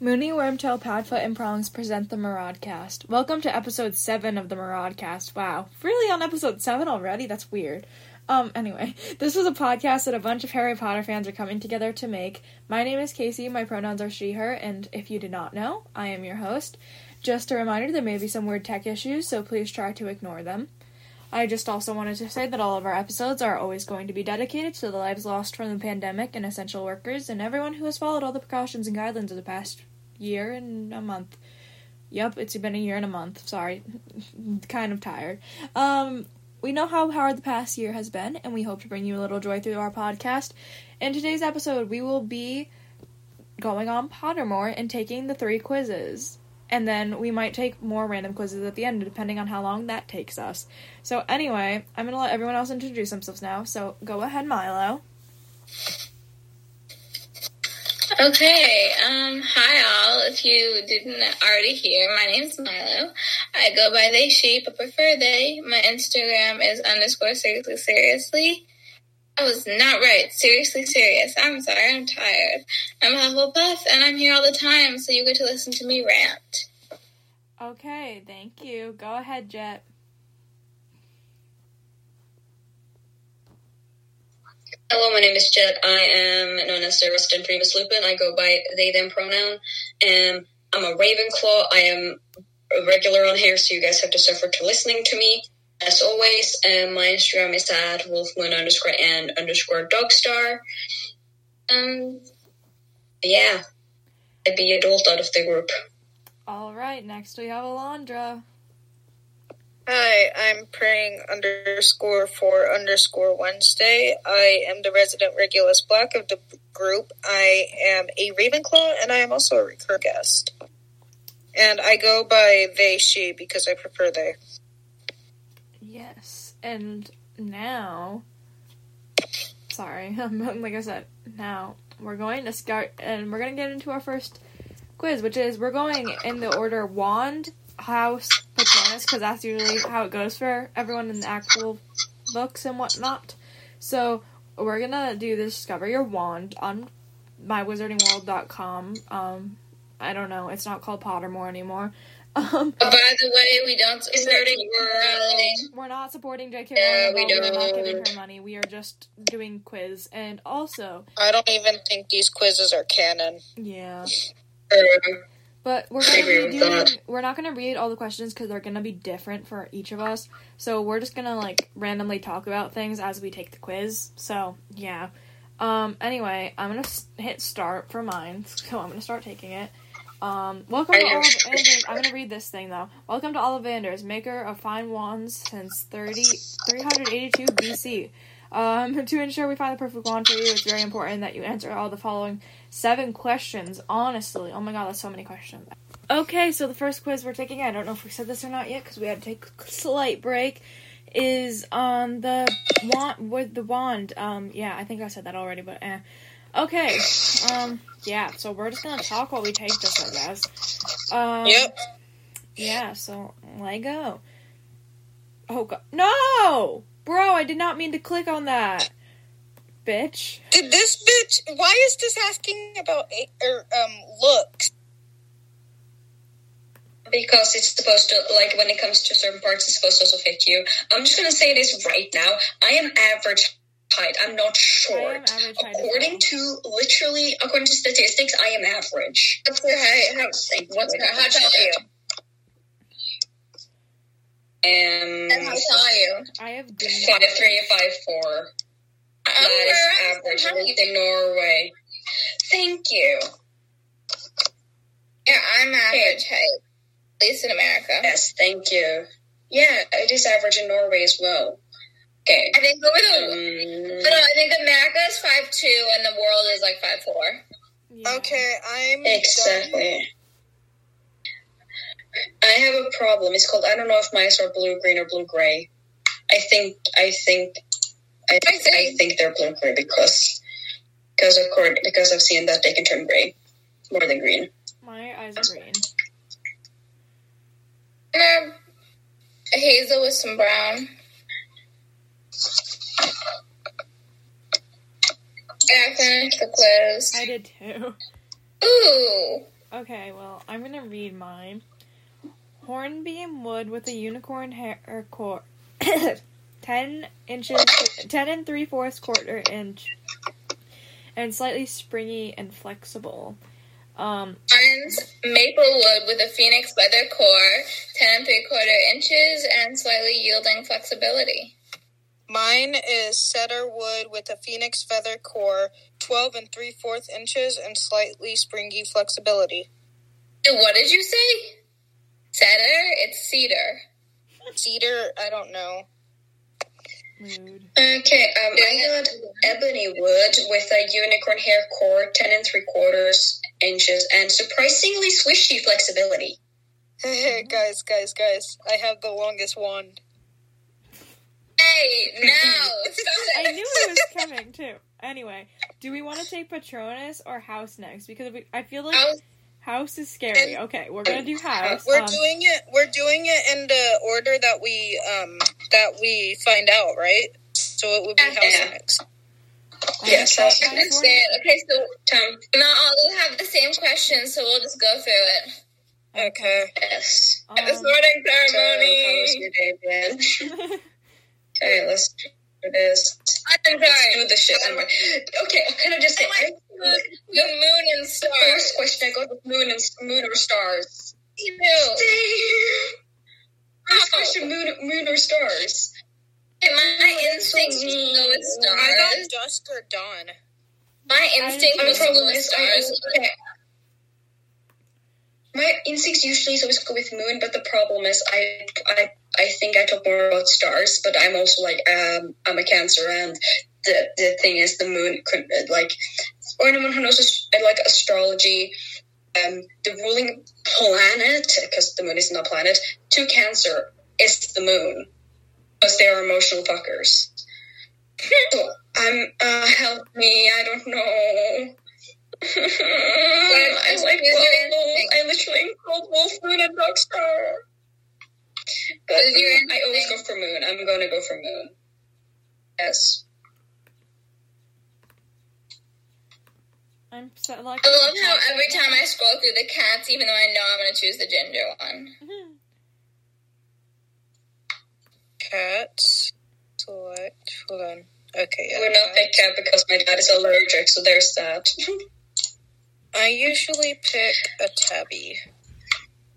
Moony, Wormtail, Padfoot, and Prongs present the Maraudcast. Welcome to episode 7 of the Maraudcast. Wow, really on episode 7 already? That's weird. Um, anyway, this is a podcast that a bunch of Harry Potter fans are coming together to make. My name is Casey, my pronouns are she, her, and if you did not know, I am your host. Just a reminder, there may be some weird tech issues, so please try to ignore them. I just also wanted to say that all of our episodes are always going to be dedicated to the lives lost from the pandemic and essential workers and everyone who has followed all the precautions and guidelines of the past year and a month. Yep, it's been a year and a month. Sorry. kind of tired. Um we know how hard the past year has been and we hope to bring you a little joy through our podcast. In today's episode, we will be going on Pottermore and taking the three quizzes. And then we might take more random quizzes at the end, depending on how long that takes us. So, anyway, I'm going to let everyone else introduce themselves now. So, go ahead, Milo. Okay, um, hi all. If you didn't already hear, my name is Milo. I go by they, she, but prefer they. My Instagram is underscore seriously seriously. I was not right. Seriously serious. I'm sorry, I'm tired. I'm Hufflepuff, and I'm here all the time, so you get to listen to me rant. Okay, thank you. Go ahead, Jet. Hello, my name is Jet. I am known as resident Remus Lupin. I go by they, them pronoun. And I'm a Ravenclaw. I am regular on here, so you guys have to suffer to listening to me. As always, and my Instagram is at wolfmoon underscore and underscore dogstar. Um, yeah, I'd be adult out of the group. All right, next we have Alondra. Hi, I'm praying underscore for underscore Wednesday. I am the resident Regulus Black of the group. I am a Ravenclaw and I am also a recur guest. And I go by they, she because I prefer they. Yes, and now, sorry, like I said, now we're going to start, and we're going to get into our first quiz, which is we're going in the order wand, house, patronus, because that's usually how it goes for everyone in the actual books and whatnot. So we're gonna do the discover your wand on mywizardingworld.com. Um, I don't know, it's not called Pottermore anymore. Um, By the way, we don't support Rowling. we're not supporting J.K. Yeah, Rowling. we all. We're not giving her money. We are just doing quiz, and also, I don't even think these quizzes are canon. yeah. Um, But we're gonna be doing. that. We're not gonna read all the questions because they're gonna be different for each of us. So we're just gonna like randomly talk about things as we take the quiz. So yeah. Um. Anyway, I'm gonna hit start for mine. So I'm gonna start taking it. Um. Welcome to Are Ollivanders. I'm gonna read this thing though. Welcome to Ollivanders, maker of fine wands since 30, 382 BC. Um, to ensure we find the perfect wand for you, it's very important that you answer all the following seven questions honestly. Oh my god, that's so many questions. Okay, so the first quiz we're taking, I don't know if we said this or not yet because we had to take a slight break, is on the wand with the wand. Um, yeah, I think I said that already, but eh. Okay, um, yeah, so we're just gonna talk while we take this, I guess. Um, Yep. Yeah, so let go. Oh god, no, bro! I did not mean to click on that, bitch. Did this bitch? Why is this asking about er, um looks? because it's supposed to, like, when it comes to certain parts, it's supposed to also fit you. I'm just gonna say this right now. I am average height. I'm not short. average height as According to literally, according to statistics, I am average. What's your height? How, Thank what's your, how tall are you? Um, And how tall are you? I have Dana. five three, five four. That is average height. in Norway. Thank you. Yeah, I'm average height. At least in America. Yes, thank you. Yeah, it is average in Norway as well. Okay. I think over the Um, but no, I think America is five two and the world is like five four. Yeah. Okay, I'm exactly. I have a problem. It's called I don't know if mice are blue green or blue gray. I think I think I, I think they're blue gray because because of course because I've seen that they can turn gray more than green. My eyes are green. And a hazel with some brown. I finished the quiz. I did too. Ooh, Okay, well, I'm gonna read mine. Hornbeam wood with a unicorn hair core. 10 inches, 10 and 3 fourths quarter inch, and slightly springy and flexible. Um, Mine's maple wood with a phoenix feather core, 10 and 3 quarter inches, and slightly yielding flexibility. Mine is cedar wood with a phoenix feather core, 12 and 3 fourths inches, and slightly springy flexibility. What did you say? Cedar? It's cedar. Cedar, I don't know. mood. Okay, um, I got ebony wood with a unicorn hair core, ten and three quarters inches, and surprisingly swishy flexibility. guys, guys, guys, I have the longest wand. Hey, no! I knew it was coming too. Anyway, do we want to take Patronus or House next? Because we, I feel like I was- House is scary. And- Okay, we're gonna do House. We're Um, doing it. We're doing it in the order that we um that we find out, right? So it would be Yeah. house next. Yes, guess House that's That's fine. it. Okay, so Tom, not all have the same questions, so we'll just go through it. Okay. yes. Um, the sorting So, how was ceremony. your day, Ben? okay, let's do this. I'm Let's do the shit. Okay, can I just say, I, Moon, moon and the stars. first question I got was moon and moon or stars. Ew. First question, moon, moon or stars? My instinct was to go I got stars. dusk or dawn. My instinct was My to go problem with stars. okay. My instincts usually is always go with moon, but the problem is I I I think I talk more about stars, but I'm also like um I'm a Cancer, and the the thing is the moon could like or anyone who knows like astrology, um the ruling planet because the moon is not a planet to Cancer is the moon because they are emotional fuckers. I'm uh help me I don't know. I like. I literally am called Wolf Moon and Dog Star. But I always go for Moon. I'm going to go for Moon. Yes. I'm so, like. Oh, I love how every time I scroll through the cats, even though I know I'm going to choose the ginger one. Mm-hmm. Cats. Select. Hold on. Okay. I Yeah. would not pick cat because my dad is allergic, so there's that. I usually pick a tabby.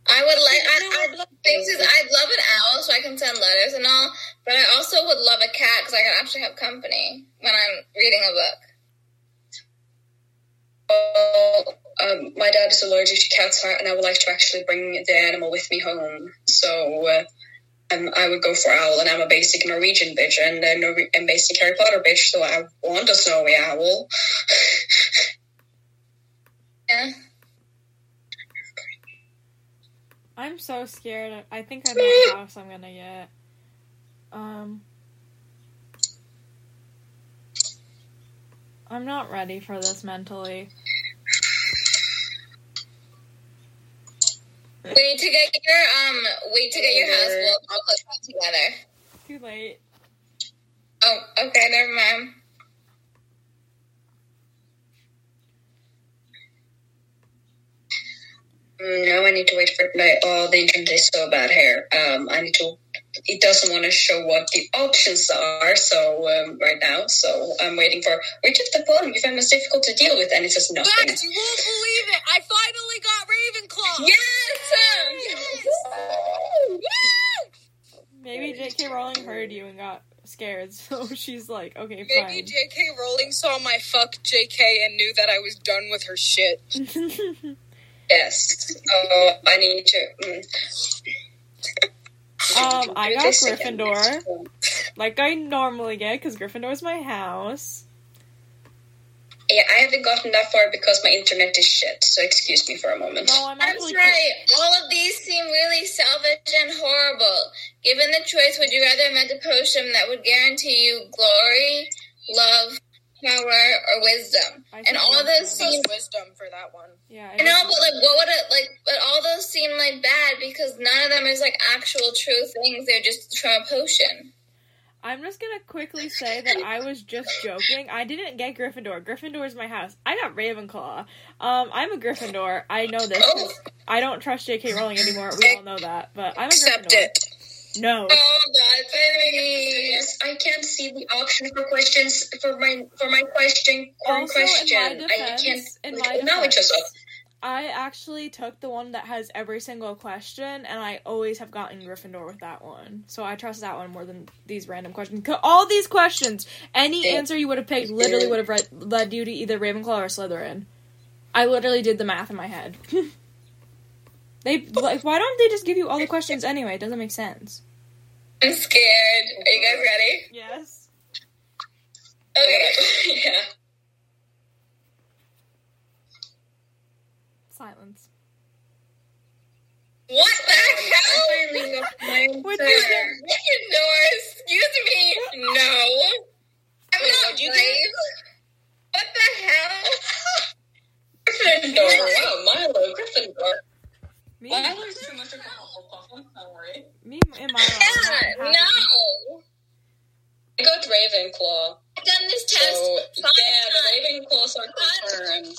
I would like. You know I, what? I, things is, I'd love an owl so I can send letters and all, but I also would love a cat because I can actually have company when I'm reading a book. Oh, um, my dad is allergic to cats, and I would like to actually bring the animal with me home. So uh, um, I would go for owl, and I'm a basic Norwegian bitch and a Nor- and basic Harry Potter bitch, so I want a snowy owl. Yeah. I'm so scared. I think I know what house I'm gonna get. Um. I'm not ready for this mentally. Wait to get your um. Wait to get your house. We'll all put that together. Too late. Oh, okay. Never mind. Mm, Now I need to wait for my. Oh, the internet is so bad here. Um, I need to. It doesn't want to show what the options are. So um, right now, so I'm waiting for. Reach at the bottom. You find this difficult to deal with, and it says nothing. Guys, you won't believe it! I finally got Ravenclaw. Yes. um, Maybe J.K. Rowling heard you and got scared, so she's like, okay, Maybe fine. J.K. Rowling saw my fuck J.K. and knew that I was done with her shit. Yes. Oh, I need to. Mm. Um, I got Gryffindor, like I normally get, because Gryffindor's my house. Yeah, I haven't gotten that far because my internet is shit. So excuse me for a moment. No, I'm I'm actually. sorry. All of these seem really selfish and horrible. Given the choice, would you rather invent a potion that would guarantee you glory, love, power, or wisdom? I And all of wisdom. those seem wisdom for that one. Yeah, I know, but like, what would it like? But all those seem like bad because none of them is like actual true things. They're just from a potion. I'm just gonna quickly say that I was just joking. I didn't get Gryffindor. Gryffindor is my house. I got Ravenclaw. Um, I'm a Gryffindor. I know this. 'cause I don't trust J.K. Rowling anymore. We all know that. But I'm a Accept Gryffindor. it. No. Oh god. Yes, I can't see the option for questions for my for my question or Also, in my question. I can't. in like, my now it just defense- I actually took the one that has every single question, and I always have gotten Gryffindor with that one. So I trust that one more than these random questions. All these questions, any answer you would have picked literally would have led you to either Ravenclaw or Slytherin. I literally did the math in my head. they like, why don't they just give you all the questions anyway? It doesn't make sense. I'm scared. Are you guys ready? Yes. Okay. yeah. Silence. What the hell? Finally got my What answer. did Gryffindor, excuse me. No. I'm Wait, not what'd you brave. What the hell? Gryffindor. Wow, Milo, Gryffindor. Me, Milo's too much of a Hufflepuff. I'm sorry. me and my Yeah, no. I got Ravenclaw. I've done this test So five yeah, times. the Ravenclaws are confirmed.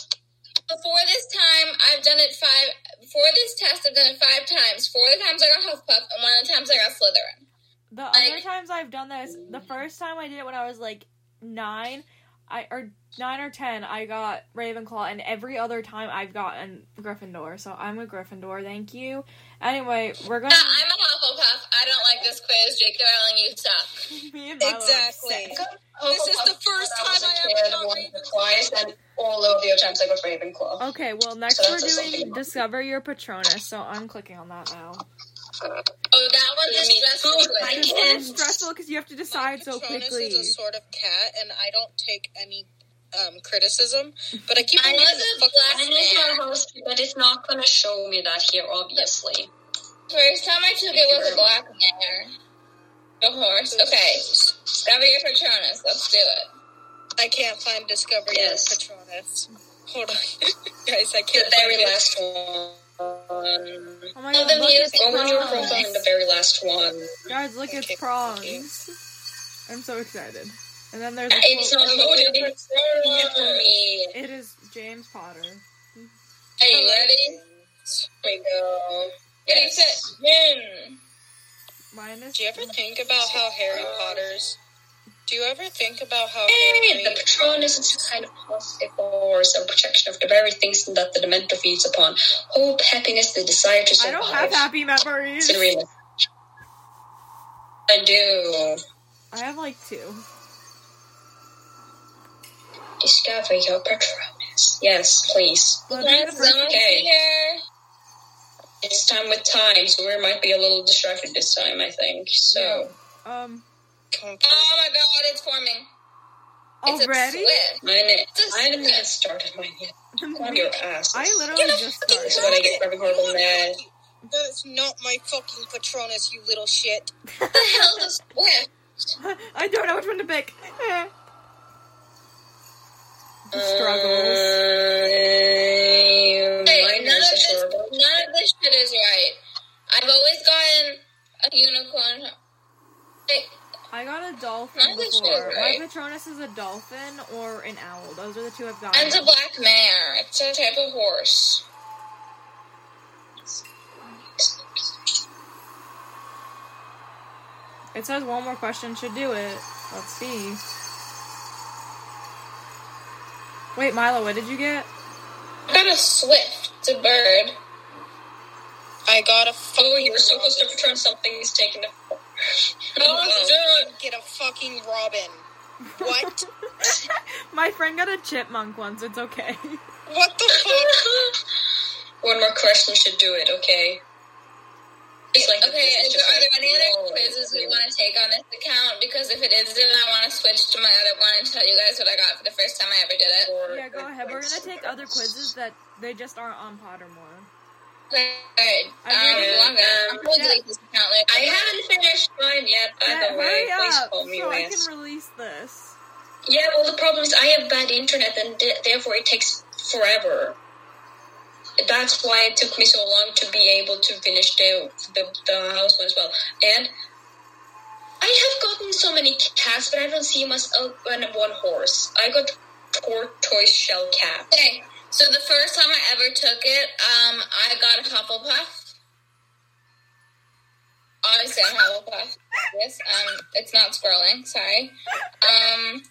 Before this time, I've done it five. Before this test, I've done it five times. Four of the times I got Hufflepuff, and one of the times I got Slytherin. The other Like- times I've done this, the first time I did it when I was like nine, I or nine or ten, I got Ravenclaw, and every other time I've gotten Gryffindor. So I'm a Gryffindor. Thank you. Anyway, we're gonna. Uh, I'm a Hufflepuff. I don't like this quiz. J.K. Rowling, you suck. me and Milo Exactly. This is the first time a I kid, ever got Ravenclaw. Twice, and all of the other times I got Ravenclaw. Okay, well next So we're doing discover your Patronus. So I'm clicking on that now. Oh, that one's a Me stressful too. quiz. I This can't- one is stressful because you have to decide so Patronus quickly. is a sort of cat, and I don't take any um, criticism. But I keep Mine on was getting a the fucking black Mine is my host, but it's not gonna show me that here, obviously. First time I took it was a black mare. A horse. Okay. Discover your Patronus. Let's do it. I can't find Discovery Yes. Patronus. Hold on, guys. I can't very find it. last one. Um, oh my god, look, it's on your profile, the very last one. Guys, look, it's prongs. I'm so excited. And then there's a It's not loaded for me. It is James Potter. Are you ready? Here we go. Ready, Yes. set, win. Mine is. Do you ever think about how Harry Potter's? Do you ever think about how Hey, the Patronus is a kind of positive force and protection of the very things that the Dementor feeds upon. Hope, happiness, the desire to survive. I don't have happy memories. I do. I have like two. Discover your Patronus. Yes, please. But then Let's Okay. here. It's time with time, so we might be a little distracted this time, I think. So, um, Oh my god, it's forming. It's already? a swift. mine, Just- I haven't even started mine yet. On your ass. I literally just This started. is what I get for having horrible mad. That's not my fucking Patronus, you little shit. The hell is swift? I don't know which one to pick. The Uh, struggles. Um, Hey, none of this, none of this shit is right. I've always gotten a unicorn. Hey, I got a dolphin None of this shit before. is My. Patronus is a dolphin or an owl. Those are the two I've got. mine's a black mare. It's a type of horse. It says one more question should do it. Let's see. Wait, Milo, what did you get? I got a swift. It's a bird. I got a Oh, you were so close to return something. He's taking it. Oh. Get a fucking robin. What? My friend got a chipmunk once. It's okay. what the fuck? One more question should do it, okay? It's like okay, is there, are there any other quizzes we want to take on this account? Because if it is, then I want to switch to my other one and tell you guys what I got for the first time I ever did it. Yeah, go ahead. We're gonna take other quizzes that they just aren't on Pottermore. Alright, um, I well, I'm gonna, I'm gonna Yeah. delete this account later. I haven't finished mine yet, by Yeah, the way. Please up call me so I can release this. Yeah, well, the problem is I have bad internet, and th- therefore it takes forever. That's why it took me so long to be able to finish the the, the house one as well. And I have gotten so many cats, but I don't see much of one one horse. I got tortoise shell cat. Okay, so the first time I ever took it, um, I got a Hufflepuff. Obviously, a Hufflepuff. Yes, um, it's not scrolling. Sorry. Um,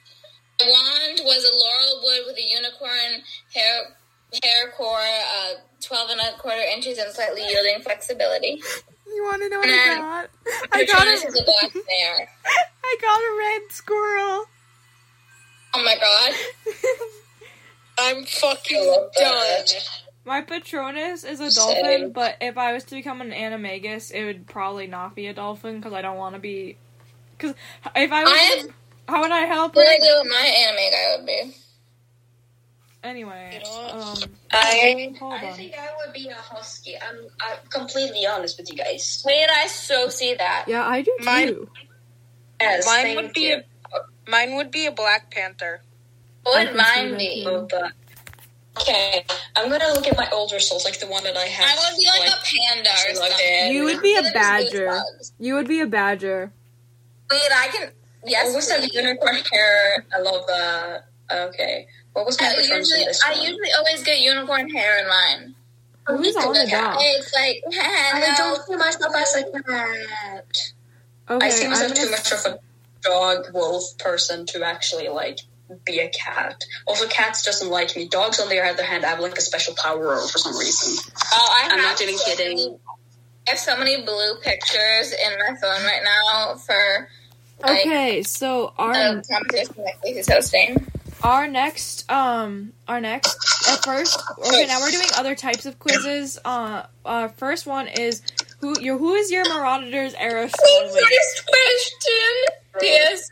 the wand was a laurel wood with a unicorn hair hair core, uh, twelve and a quarter inches, and slightly yielding flexibility. You want to know what And I got? I got a a, black bear. I got a red squirrel. Oh my god. I'm fucking done. My Patronus is a Same. dolphin, but if I was to become an animagus, it would probably not be a dolphin because I don't want to be. Because if I was, I have how would I help? no her? idea what my animagus would be. Anyway, You know um, I hold I on. think I would be a husky. I'm, I'm completely honest with you guys. Wait, I so see that. Yeah, I do Mine- too. Yes, Mine thank would be you. a mine would be a Black Panther. What I would can see mine that be? too. Oh, but okay, I'm gonna look at my older souls, like the one that I had. I would be like, a panda or something. You would be a badger. You would be a badger. Wait, I can. Yes, What was that unicorn hair? I love that. Okay, what was my I preference usually, this I one? usually always get unicorn hair in mine. Who's on the dog? It's like, I don't see myself as a cat. Okay, I see I'm myself gonna too much of a dog wolf person to actually like be a cat. Also, cats doesn't like me. Dogs, on the other hand, have like a special power for some reason. Oh, I I'm not even so kidding. many- I have so many blue pictures in my phone right now for like, Okay, so our the competition that Casey's hosting. our next um our next our first okay now we're doing other types of quizzes. Uh, uh first one is who your who is your Marauders era slowly? First question. Yes.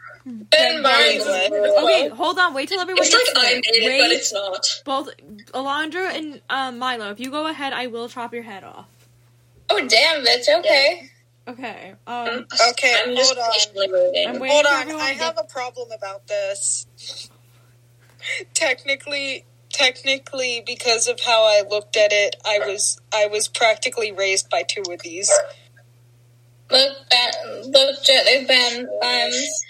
Ben Barnes. Okay, hold on. Wait till everyone It's gets like I there. made it, Wait, but it's not. both Alondra and um, Milo. If you go ahead, I will chop your head off. Oh damn, bitch. Okay. Okay. Um. Okay, I'm just hold on. I'm Hold on, I to get- have a problem about this. technically, technically, because of how I looked at it, I was I was practically raised by two of these. Look, Ben. Look, Jet. There's Ben Barnes.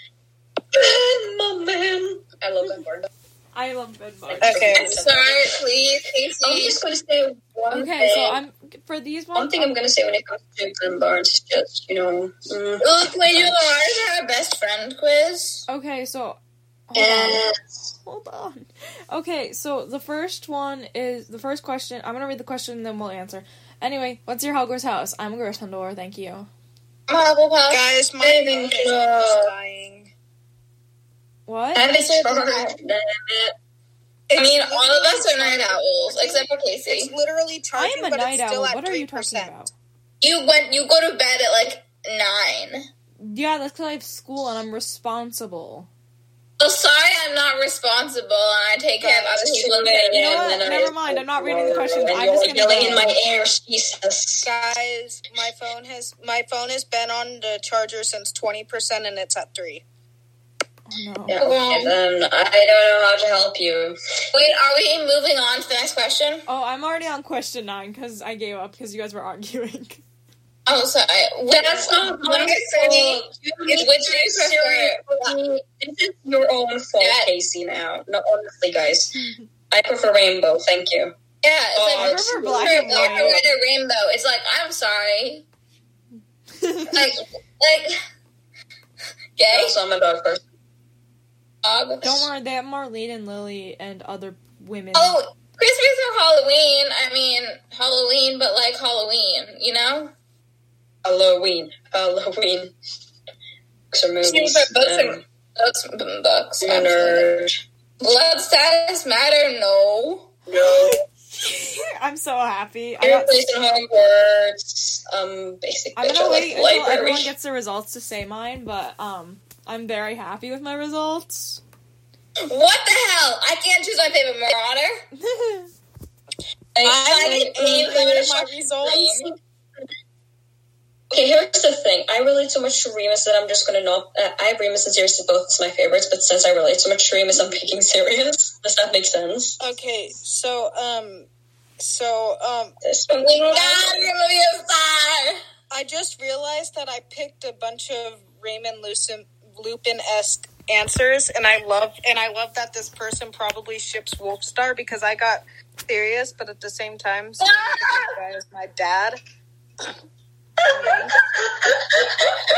my man. I love Ben word. I love Ben Barnes. Okay. I'm sorry, please, Casey. I'm just going to say one Okay, thing. so I'm for these ones. One thing I'm going to say when it comes to Ben Barnes is just, you know, mm, Look, when you are our best friend quiz. Okay, so hold on. Hold on. Okay, so the first one is the first question. I'm gonna read the question and then we'll answer. Anyway, what's your Hogwarts house? I'm a Gryffindor. Thank you. Hufflepuff. Guys, my Ravenclaw. phone is dying. What? And it's Damn I mean, all of us are night owls except for It's Casey. literally I charging, am a but night it's still owl. at What are you 3%. talking about? You went. You go to bed at like nine. Yeah, that's because I have school and I'm responsible. So sorry, I'm not responsible, and I take care of other people's You know what? And then I- Never mind, I'm not reading the questions. I'm you're just gonna yelling in my ear, Jesus. Guys, my phone has my phone has been on the charger since twenty percent, and it's at three. Oh, no. Yeah, okay, I don't know how to help you. Wait, are we moving on to the next question? Oh, I'm already on question nine because I gave up because you guys were arguing. Oh, sorry. Which, That's not my which fault. You Which need do to you prefer? seriously- This is your own fault, Yeah. Casey. Now, no, honestly, guys, I prefer rainbow. Thank you. Yeah, it's Oh, like I prefer black black and white. red or rainbow. It's like I'm sorry, like like gay Also, I'm a dog person. Dog. Don't worry, they have Marlene and Lily and other women. Oh, Christmas or Halloween? I mean Halloween, but like Halloween, you know. Halloween. Halloween. Books or movies. Super books Um, and books, mm, books. I'm a nerd. Blood status matter? No. No. I'm so happy. I Your got, place in Hogwarts. Um, basic I'm gonna wait the until library. everyone gets the results to say mine, but um, I'm very happy with my results. What the hell? I can't choose my favorite marauder. I, I I, I- my results. Okay, here's the thing. I relate so much to Remus that I'm just gonna not. Uh, I have Remus and Sirius both as my favorites, but since I relate so much to Remus, I'm picking Sirius. Does that make sense? Okay, so um, so um, This I just realized that I picked a bunch of Raymond Lupin esque answers, and I love and I love that this person probably ships Wolfstar because I got Sirius, but at the same time, so guy is my dad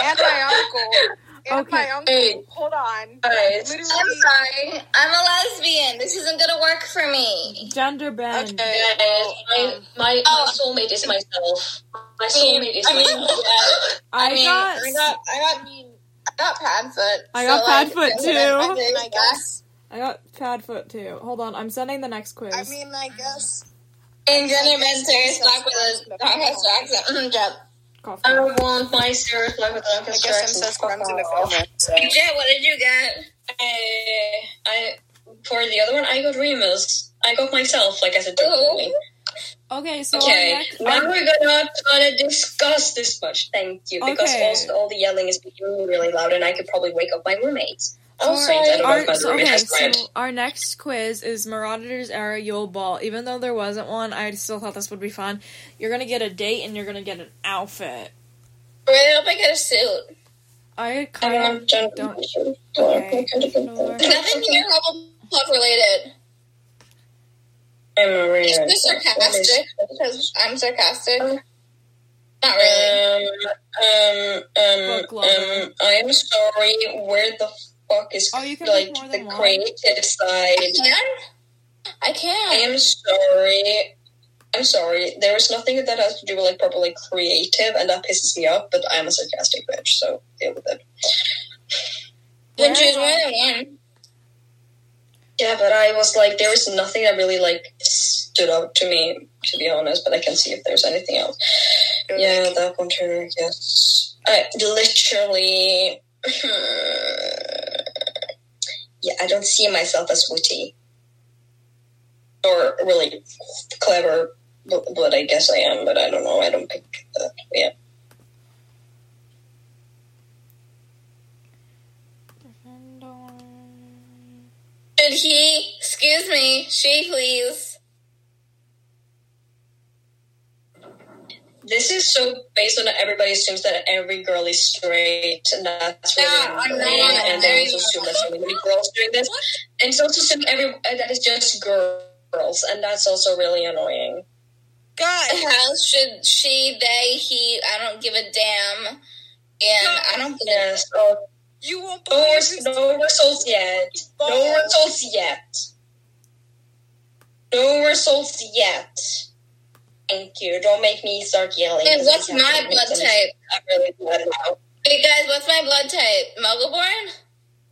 and my uncle. And Okay. my uncle. Hey. Hold on. Alright. Literally- I'm sorry. I'm a lesbian. This isn't gonna work for me. Gender bend. Okay. Guys, my, um, my, Oh. my soulmate is myself. My soulmate is I mean, myself. I, I mean, got. I got, I got, I got Padfoot. I got Padfoot, that's too. what I'm I mean, I guess. I got Padfoot too. Hold on, I'm sending the next quiz. I mean, I guess. And gender bend Sirius Black with a Doncaster accent. Mm, Jet. Cough, I cough. want my serious life with I Lancaster guess I'm accent. says friends in the Fuck film. off. So. Jet, what did you get? I, I, for the other one, I got Remus. I got myself, like I said, Ooh. Okay, so Okay, next, now we're gonna gonna discuss this much. Thank you, because Okay. also all the yelling is becoming really loud, and I could probably wake up my roommates. our- sorry, I don't know our- if my so, roommate okay, so our next quiz is Marauders Era Yule Ball. Even though there wasn't one, I still thought this would be fun. You're gonna get a date and you're gonna get an outfit. Really hope I get a suit. I kind of don't. don't. Okay. Okay. Nothing here Hufflepuff related. I'm a Is this sarcastic? Because I'm sarcastic. Not really. Um, um, um, um, I'm sorry. Where the fuck is Oh, you can like the than one? creative side? I can. I can. I am sorry. I'm sorry. There is nothing that has to do with like properly creative, and that pisses me off. But I am a sarcastic bitch, so deal with it. You can Where choose more than one. Yeah, but I was like, there was nothing that really like stood out to me, to be honest. But I can see if there's anything else. Yeah, that one too. Yes, I literally. yeah, I don't see myself as witty or really clever, but, but I guess I am. But I don't know. I don't pick that. Yeah. Should he, excuse me, she please. This is so based on everybody assumes that every girl is straight, and that's really Yeah, I'm annoying, and they also assume that so many girls doing this, and it's also assumed every uh, that it's just girls, and that's also really annoying. God, How should she, they, he, I don't give a damn. And I don't give a Yes. Oh, you won't no, believe res- who's no results yet. No results yet. No results yet. Thank you. Don't make me start yelling. And 'cause what's my blood type? I'm really bad now. Hey guys, what's my blood type? Muggleborn?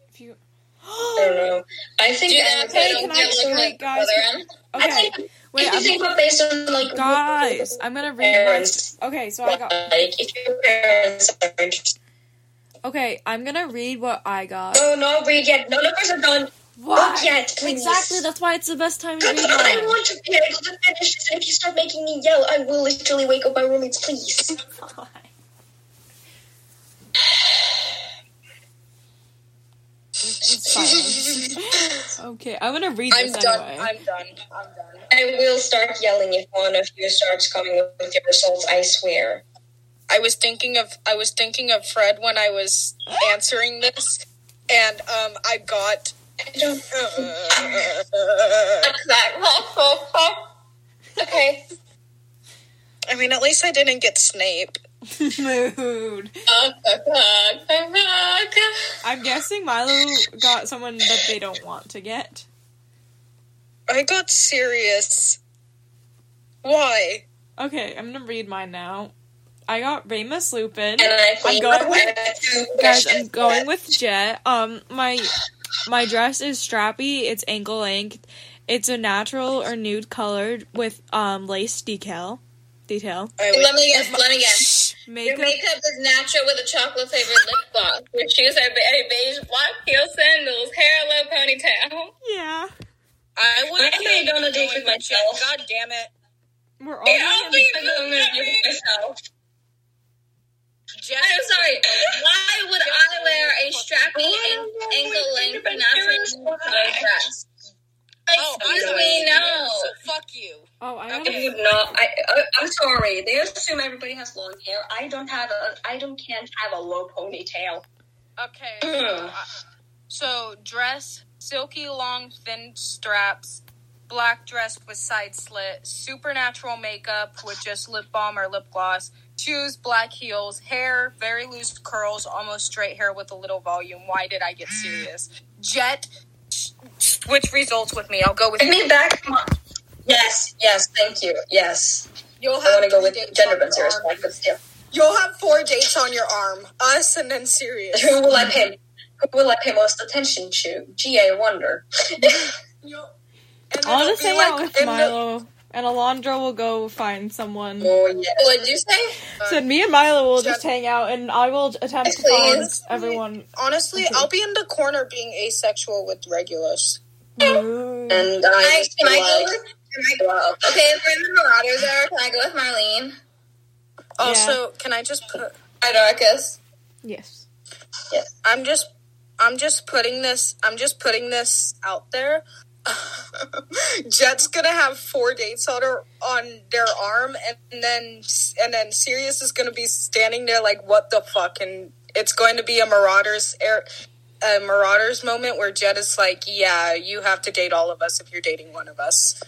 If you. I don't know. I think Do you I'm know a if I bit- don't can I- get look like guys, Slytherin? I Okay, think wait, if you I'm, think about based on like guys, I'm gonna read. My, parents, okay, so I got. like if your parents are interested. Okay, I'm gonna read what I got. No, no, read yet. None of us are done. Why? Not yet, please. Exactly. That's why it's the best time to read Because I want to be able to finish this, and if you start making me yell, I will literally wake up my roommates, please. Okay, I'm gonna read I'm this done. anyway. I'm done. I'm done. I will start yelling if one of you starts coming with your results, I swear. I was thinking of I was thinking of Fred when I was answering this, and um, I got. I don't. Uh, okay. I mean, at least I didn't get Snape. Mood. I'm guessing Milo got someone that they don't want to get. I got Sirius. Why? Okay, I'm gonna read mine now. I got Remus Lupin. And I I'm going with guys. I'm going with Jet. Um, my my dress is strappy. It's ankle length. It's a natural or nude colored with um lace decal detail. I Let me guess, let me guess. Your Makeup. makeup is natural with a chocolate flavored lip gloss. Your shoes are ba- beige black heel sandals, hair low ponytail. Yeah, I would I'm gonna go on a date with myself. God damn it. we're all. Yeah, going I'll in- be- gonna do it myself. Jess, I'm sorry. Why would I wear a strappy and ankle length natural colored dress? Oh, I Excuse know. me, no. So fuck you. Oh, I got I a would not. I, I, I'm sorry. They assume everybody has long hair. I don't have a. I don't can't have a low ponytail. Okay. So, uh, so dress, silky long thin straps, black dress with side slit, supernatural makeup with just lip balm or lip gloss, shoes, black heels, hair, very loose curls, almost straight hair with a little volume. Why did I get Sirius? Jet, s- switch results with me. I'll go with Bring me back. Yes, yes, thank you. Yes. You'll I want to have go with gender on bent your Sirius arm. You'll have four dates on your arm. Us and then Sirius. Who will I pay? Who will I pay most attention to? Gee, I wonder. You'll- and I'll it'll just be hang like out with in the- Milo, and Alondra will go find someone. oh yes. Oh, what'd you say? So me and Milo will just hang out, and I will attempt to Please. find everyone. Honestly, I'll be in the corner being asexual with Regulus. Ooh. And Can I, I can I go with, can I, wow. okay, if we're in the Marauders there, can I go with Marlene? Oh, also, can I just put? Hi, Dorcas. Yes. I'm just, I'm just putting this. I'm just putting this out there. Jet's gonna have four dates on her on their arm, and then and then Sirius is gonna be standing there like, "What the fuck?" And it's going to be a Marauders air, a Marauders moment where Jet is like, "Yeah, you have to date all of us if you're dating one of us."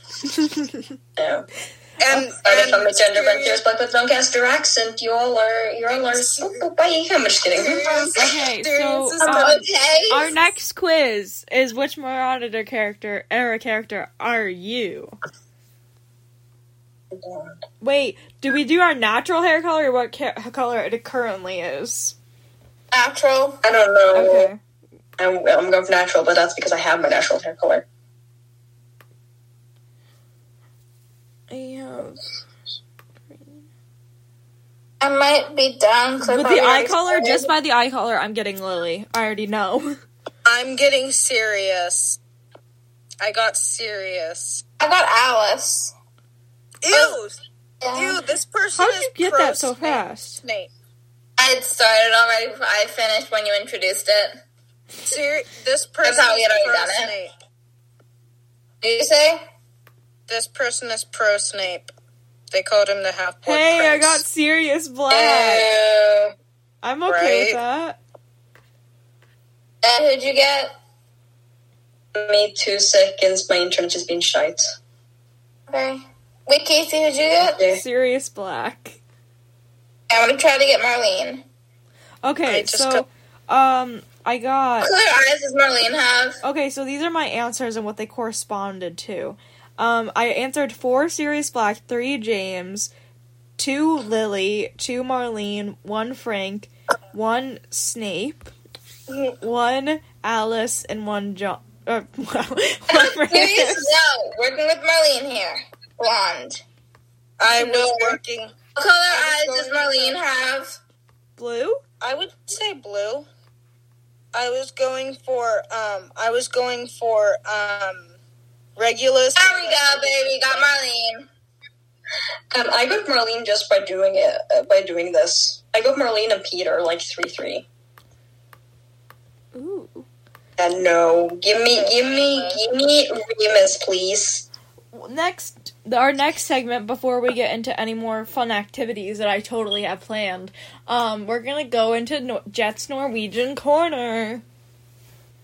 No. And, Sorry from and the gender bent Sirius- serious but with Doncaster accent. You all are. You all are. Oh, oh, bye. I'm just kidding. Okay, so um, Okay. our next quiz is which Marauder character era character are you? Wait, do we do our natural hair color or what ca- color it currently is? Natural. I don't know. Okay. I'm, I'm going for natural, but that's because I have my natural hair color. Yeah. I might be down. 'cause I With the eye already color, started. just by the eye color, I'm getting Lily. I already know. I'm getting Sirius. I got Sirius. I got Alice. Ew, oh, Yeah. ew, this person How did you get pro that so Snape. fast? Snape. I had started already. I finished when you introduced it. Seri- this person That's how we is had already done it. Snape. Did you say? This person is pro Snape. They called him the half blood Hey, I got Sirius Black. Ew. I'm okay with that. And who'd you get? Me two seconds. My internet has been shite. Okay. Wait, Casey, who'd you get? Yeah. Sirius Black. I'm gonna try to get Marlene. Okay, I just so um I got What color eyes does Marlene have? Okay, so these are my answers and what they corresponded to. Um I answered 4 Sirius Black, 3 James, 2 Lily, 2 Marlene, 1 Frank, 1 Snape, 1 Alice and 1 John uh, wow, one Sirius? No, working with Marlene here. Blonde. I was No. working. What color I eyes was does Marlene have? Blue? I would say blue. I was going for um. I was going for um. Regulus. There we go, baby. Got Marlene. Um, I got Marlene just by doing it. Uh, by doing this, I got Marlene and Peter like three three. Ooh. And no, give me, give me, give me Remus, please. next our next segment before we get into any more fun activities that I totally have planned, um, we're gonna go into no- Jet's Norwegian corner.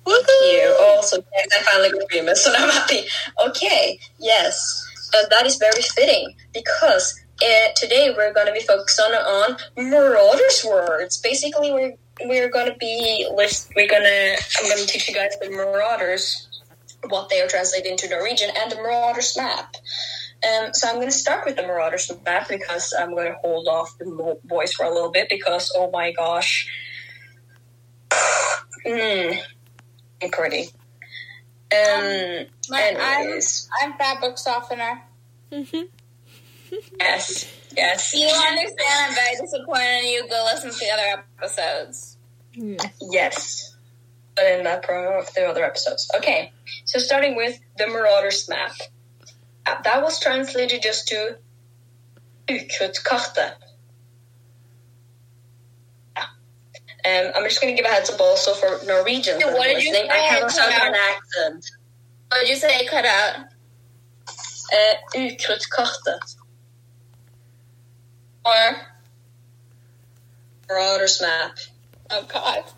Thank you. Also, yes, I finally got Remus, so now I'm happy. Okay, yes, uh, that is very fitting because uh, today we're going to be focusing on Marauders words. Basically, we're we're going to be list. We're gonna. I'm going to teach you guys the Marauders, what they are translated into Norwegian, and the Marauders map. Um, so I'm going to start with the Marauders map because I'm going to hold off the voice for a little bit because oh my gosh. Hmm. Pretty. Um. My, I'm, anyways, I'm fabric softener. Mm-hmm. yes, yes, You understand I'm very disappointed in you. Go listen to the other episodes. yes. But in that promo, of the other episodes. Okay, so starting with the Marauders map. Uh, That was translated just to Ukrutkartet. Um, I'm just going to give a heads up also for Norwegians. What did you listening. I have a southern out. accent. What did you say? Cut out. Uh, Ukrutkartet. Or Marauders map. oh god.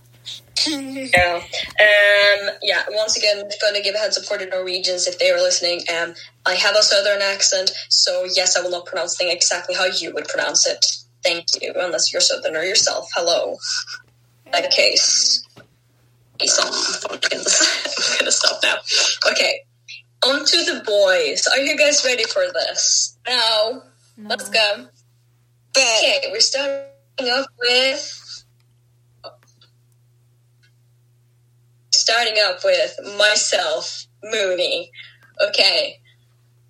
Yeah. Um, yeah, once again, going to give a heads up for the Norwegians if they are listening. Um, I have a southern accent, so yes, I will not pronounce things exactly how you would pronounce it. Thank you, unless you're southerner yourself. Hello. That case. Some I'm gonna stop now. Okay. On to the boys. Are you guys ready for this? No. No. Let's go. Okay, we're starting off with starting up with myself, Moony. Okay,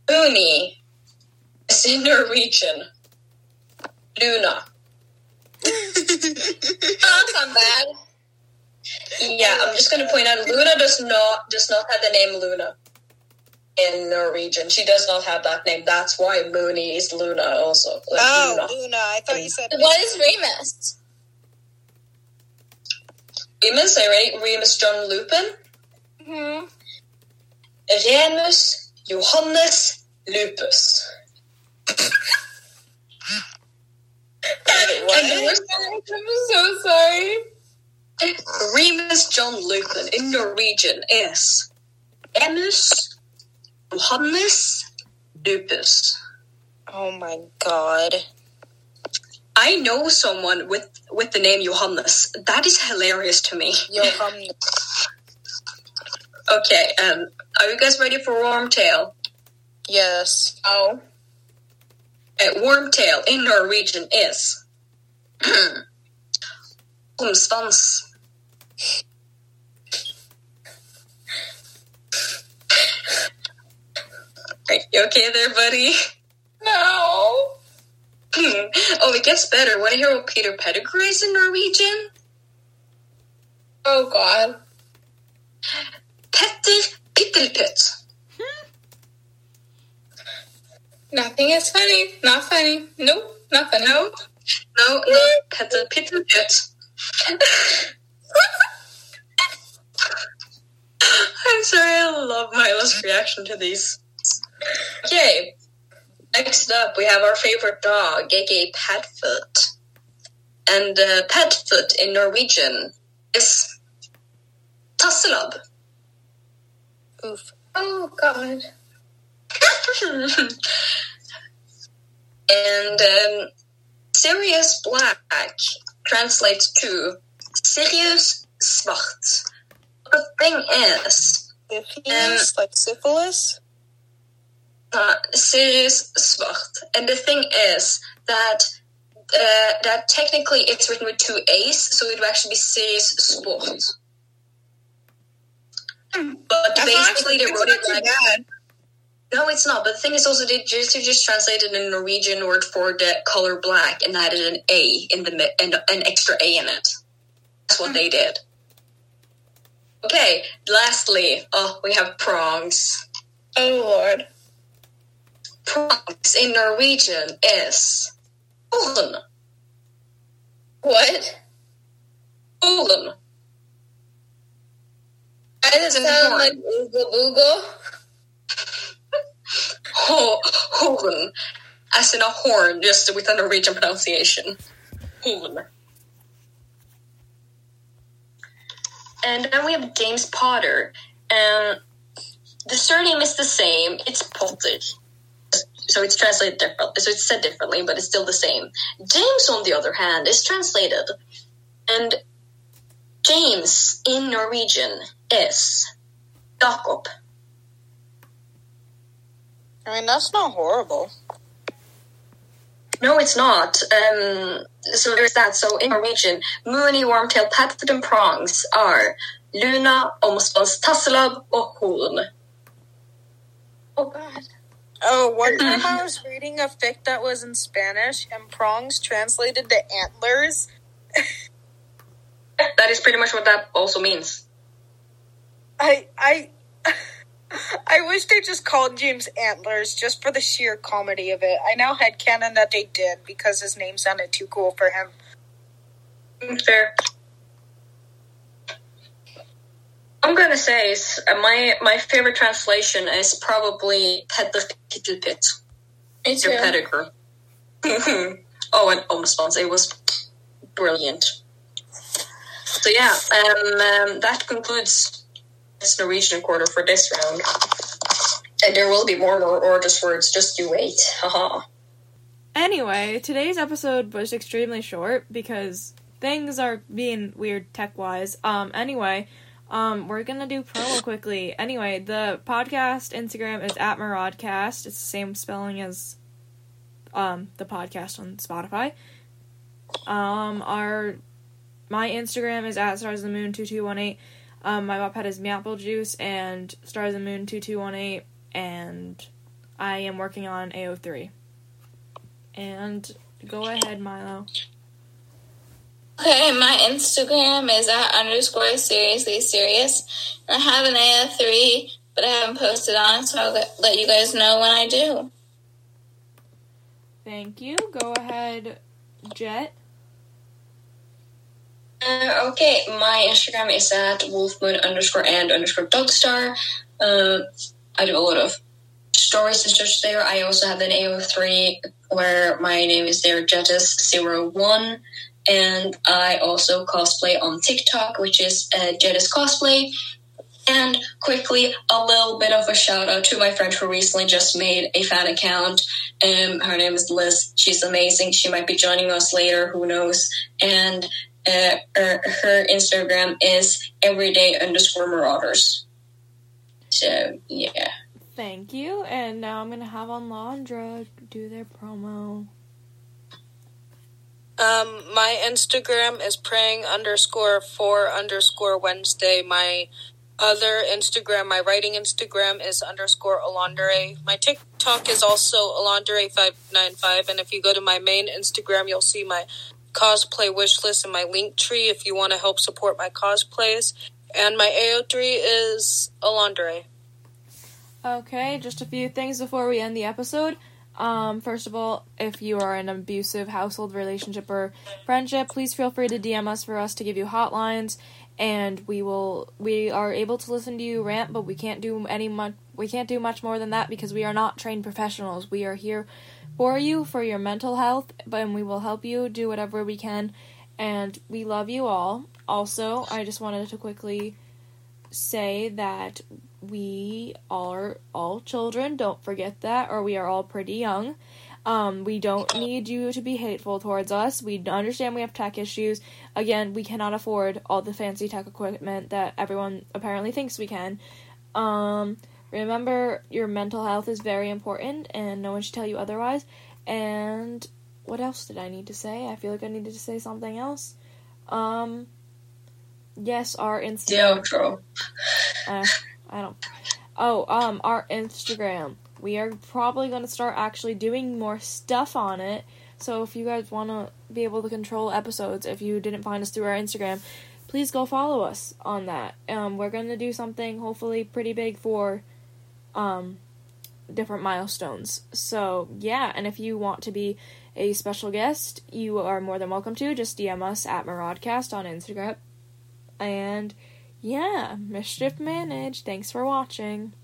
Moony is in Norwegian. Luna. That's not bad. Yeah, I'm just gonna point out Luna does not does not have the name Luna in Norwegian. She does not have that name. That's why Moony is Luna also. Like Oh, Luna. Luna. I thought you said. What is Remus? Remus, are you? Remus John Lupin. Hmm. Remus Johannes Lupus. What? And the worst I'm so sorry. Remus John Lupin in Norwegian is Remus Johannes Lupus. Oh my god. I know someone with with the name Johannes. That is hilarious to me. Johannes. Okay, um, are you guys ready for Wormtail? Yes. Oh. Uh, Wormtail in Norwegian is Omsvans. Right, you okay there, buddy? No. oh, it gets better. Want to hear what Peter Pettigrew is in Norwegian? Oh, God. Petter Pittelputt. Nothing is funny. Not funny. Nope. Not funny. No, no, no, Petter Pittelputt. I'm sorry, I love Milo's reaction to these. Okay, next up we have our favorite dog, aka Padfoot. And uh, Padfoot in Norwegian is Tasselab. Oof. Oh, God. and um, Sirius Black translates to Sirius Svart. The thing is, Syphilis? like syphilis? uh, Sirius Svart, and the thing is that uh, that technically it's written with two A's, so it would actually be Sirius Sport. But basically, they wrote it like. No, it's not. But the thing is also they just they just translated a Norwegian word for the color black and added an A in the and an extra A in it. That's what they did. Okay. Lastly, oh, we have prongs. Oh, Lord. Prongs in Norwegian is Olen. What? Olen. That doesn't sound like Oogle Boogle. Ho- Horn, as in a horn, just with a Norwegian pronunciation. Horn. And then we have James Potter. And the surname is the same. It's Potter. So it's translated differently. So it's said differently, but it's still the same. James, on the other hand, is translated. And James in Norwegian is Jakob. I mean, that's not horrible. No, it's not. Um, so there's that. So in Norwegian, Moony, Wormtail, Padfoot, and Prongs are Luna, Omspans, Tasselab, og Horn. Oh, God. Oh, one time I was reading a fic that was in Spanish, and prongs translated to antlers. That is pretty much what that also means. I I I wish they just called James Antlers just for the sheer comedy of it. I now had canon that they did because his name sounded too cool for him. Fair. I'm gonna say uh, my my favorite translation is probably Petter Kittelpit. Me too. Your Pettigrew. oh, and Omspans. It was brilliant. So So yeah, um, um, that concludes this Norwegian quarter for this round. And there will be more orders words. Just you wait. Haha. Anyway, today's episode was extremely short because things are being weird tech wise. Um, anyway, um, we're gonna do promo quickly. Anyway, the podcast Instagram is at Maraudcast. It's the same spelling as um the podcast on Spotify. Um, our my Instagram is at stars of the moon two two one eight. Um, my Wattpad is Meow Juice and stars the moon two two one eight, and I am working on AO three. And go ahead, Milo. Okay, my Instagram is at underscore seriously serious. I have an AO3, but I haven't posted on it, so I'll let you guys know when I do. Thank you. Go ahead, Jet. Uh, okay, my Instagram is at wolfmoon underscore and underscore dogstar. Uh, I do a lot of stories and such there. I also have an AO3 where my name is there, Jettus01. And I also cosplay on TikTok, which is uh, Jettus Cosplay. And quickly, a little bit of a shout out to my friend who recently just made a fan account. Um, her name is Liz. She's amazing. She might be joining us later. Who knows? And uh, her, her Instagram is everyday underscore marauders. So yeah. Thank you. And now I'm gonna have Alondra do their promo. Um, my Instagram is praying underscore for underscore Wednesday. My other Instagram, my writing Instagram is underscore Alondere. My TikTok is also Alondere595. And if you go to my main Instagram, you'll see my cosplay wish list and my link tree if you want to help support my cosplays. And my AO3 is Alondere. Okay, just a few things before we end the episode. Um, first of all, if you are in an abusive household relationship or friendship, please feel free to DM us for us to give you hotlines, and we will. We are able to listen to you rant, but we can't do any much. We can't do much more than that because we are not trained professionals. We are here for you for your mental health, and we will help you do whatever we can. And we love you all. Also, I just wanted to quickly say that we are all children. Don't forget that, or we are all pretty young. Um, we don't need you to be hateful towards us. We understand we have tech issues. Again, we cannot afford all the fancy tech equipment that everyone apparently thinks we can. Um, remember, your mental health is very important, and no one should tell you otherwise. And what else did I need to say? I feel like I needed to say something else. Um, yes, our Instagram. Uh, I don't. Oh, um, our Instagram. We are probably going to start actually doing more stuff on it. So if you guys want to be able to control episodes, if you didn't find us through our Instagram, please go follow us on that. Um, we're going to do something hopefully pretty big for um different milestones. So, yeah, and if you want to be a special guest, you are more than welcome to. Just DM us at Maraudcast on Instagram. And yeah, mischief managed. Thanks for watching.